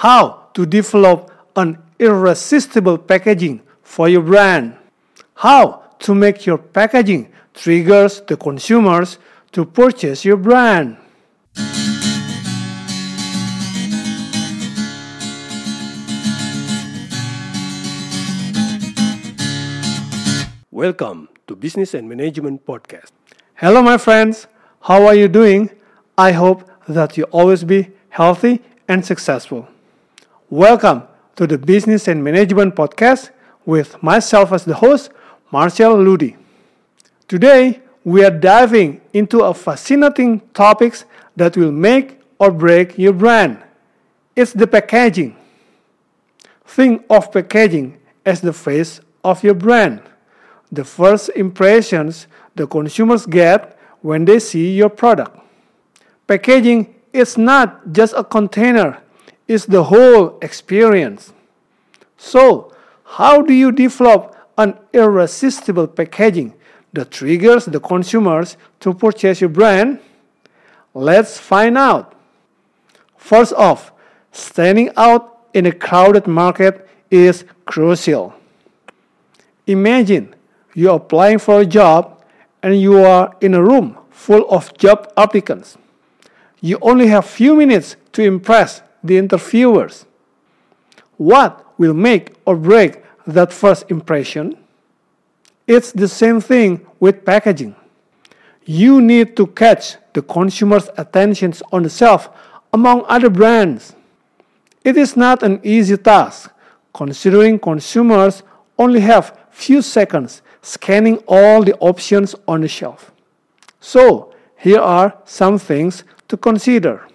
how to develop an irresistible packaging for your brand, how to make your packaging triggers the consumers to purchase your brand. Welcome to Business and Management Podcast. Hello, my friends. How are you doing? I hope that you always be healthy and successful. Welcome to the Business and Management Podcast with myself as the host, Marchell Ludy. Today, we are diving into a fascinating topic that will make or break your brand. It's the packaging. Think of packaging as the face of your brand the first impressions the consumers get when they see your product. Packaging is not just a container, it's the whole experience. So, how do you develop an irresistible packaging that triggers the consumers to purchase your brand? Let's find out. First off, standing out in a crowded market is crucial. Imagine you're applying for a job and you are in a room full of job applicants. You only have few minutes to impress the interviewers. What will make or break that first impression? It's the same thing with packaging. You need to catch the consumer's attention on the shelf among other brands. It is not an easy task considering consumers only have few seconds scanning all the options on the shelf. So, here are some things to consider.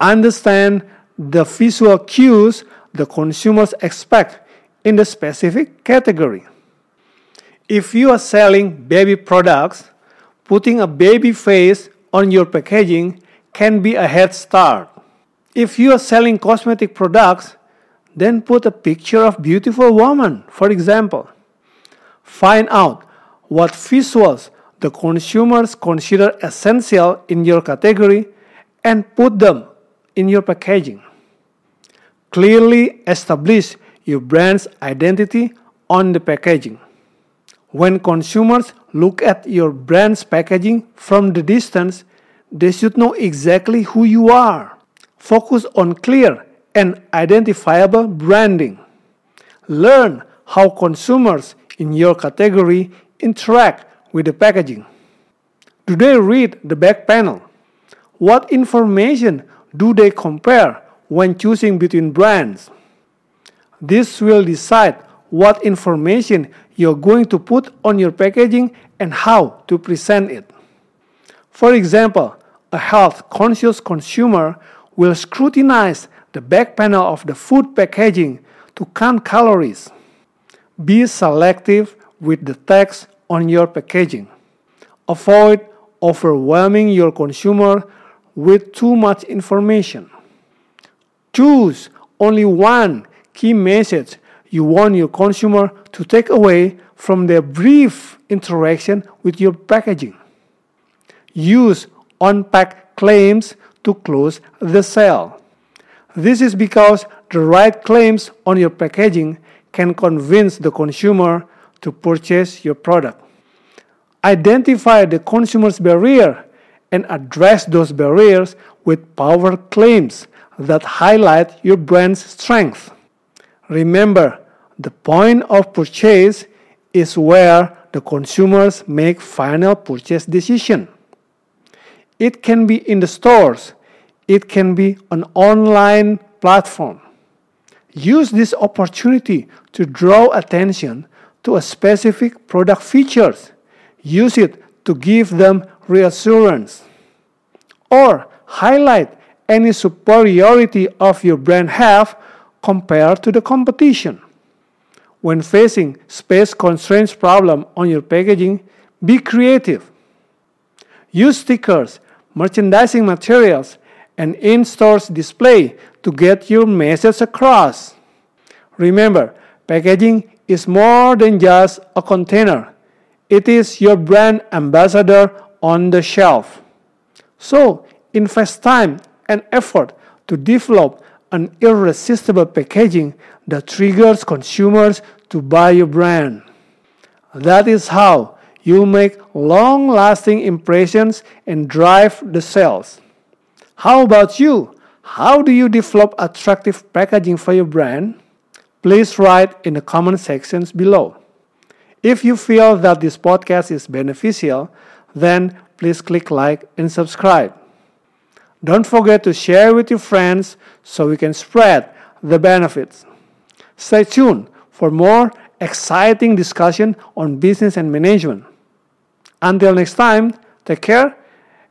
Understand the visual cues the consumers expect in the specific category. If you are selling baby products, putting a baby face on your packaging can be a head start. If you are selling cosmetic products, then put a picture of beautiful woman, for example. Find out what visuals the consumers consider essential in your category and put them in your packaging. Clearly establish your brand's identity on the packaging. When consumers look at your brand's packaging from the distance, they should know exactly who you are. Focus on clear and identifiable branding. Learn how consumers in your category interact with the packaging? Do they read the back panel? What information do they compare when choosing between brands? This will decide what information you're going to put on your packaging and how to present it. For example, a health conscious consumer will scrutinize the back panel of the food packaging to count calories. Be selective with the text on your packaging. Avoid overwhelming your consumer with too much information. Choose only one key message you want your consumer to take away from their brief interaction with your packaging. Use on pack claims to close the sale. This is because the right claims on your packaging can convince the consumer to purchase your product. Identify the consumer's barrier and address those barriers with power claims that highlight your brand's strength. Remember, the point of purchase is where the consumers make final purchase decision. It can be in the stores, it can be an online platform. Use this opportunity to draw attention to a specific product features. Use it to give them reassurance. Or highlight any superiority of your brand have compared to the competition. When facing space constraints problem on your packaging, be creative. Use stickers, merchandising materials, and in-store display to get your message across. Remember, packaging is more than just a container. It is your brand ambassador on the shelf. So, invest time and effort to develop an irresistible packaging that triggers consumers to buy your brand. That is how you make long lasting impressions and drive the sales. How about you? How do you develop attractive packaging for your brand? Please write in the comment sections below. If you feel that this podcast is beneficial, then please click like and subscribe. Don't forget to share with your friends so we can spread the benefits. Stay tuned for more exciting discussion on business and management. Until next time, take care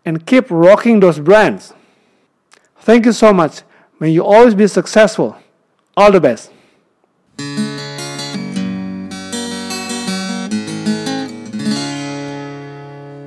and keep rocking those brands. Thank you so much. May you always be successful. All the best.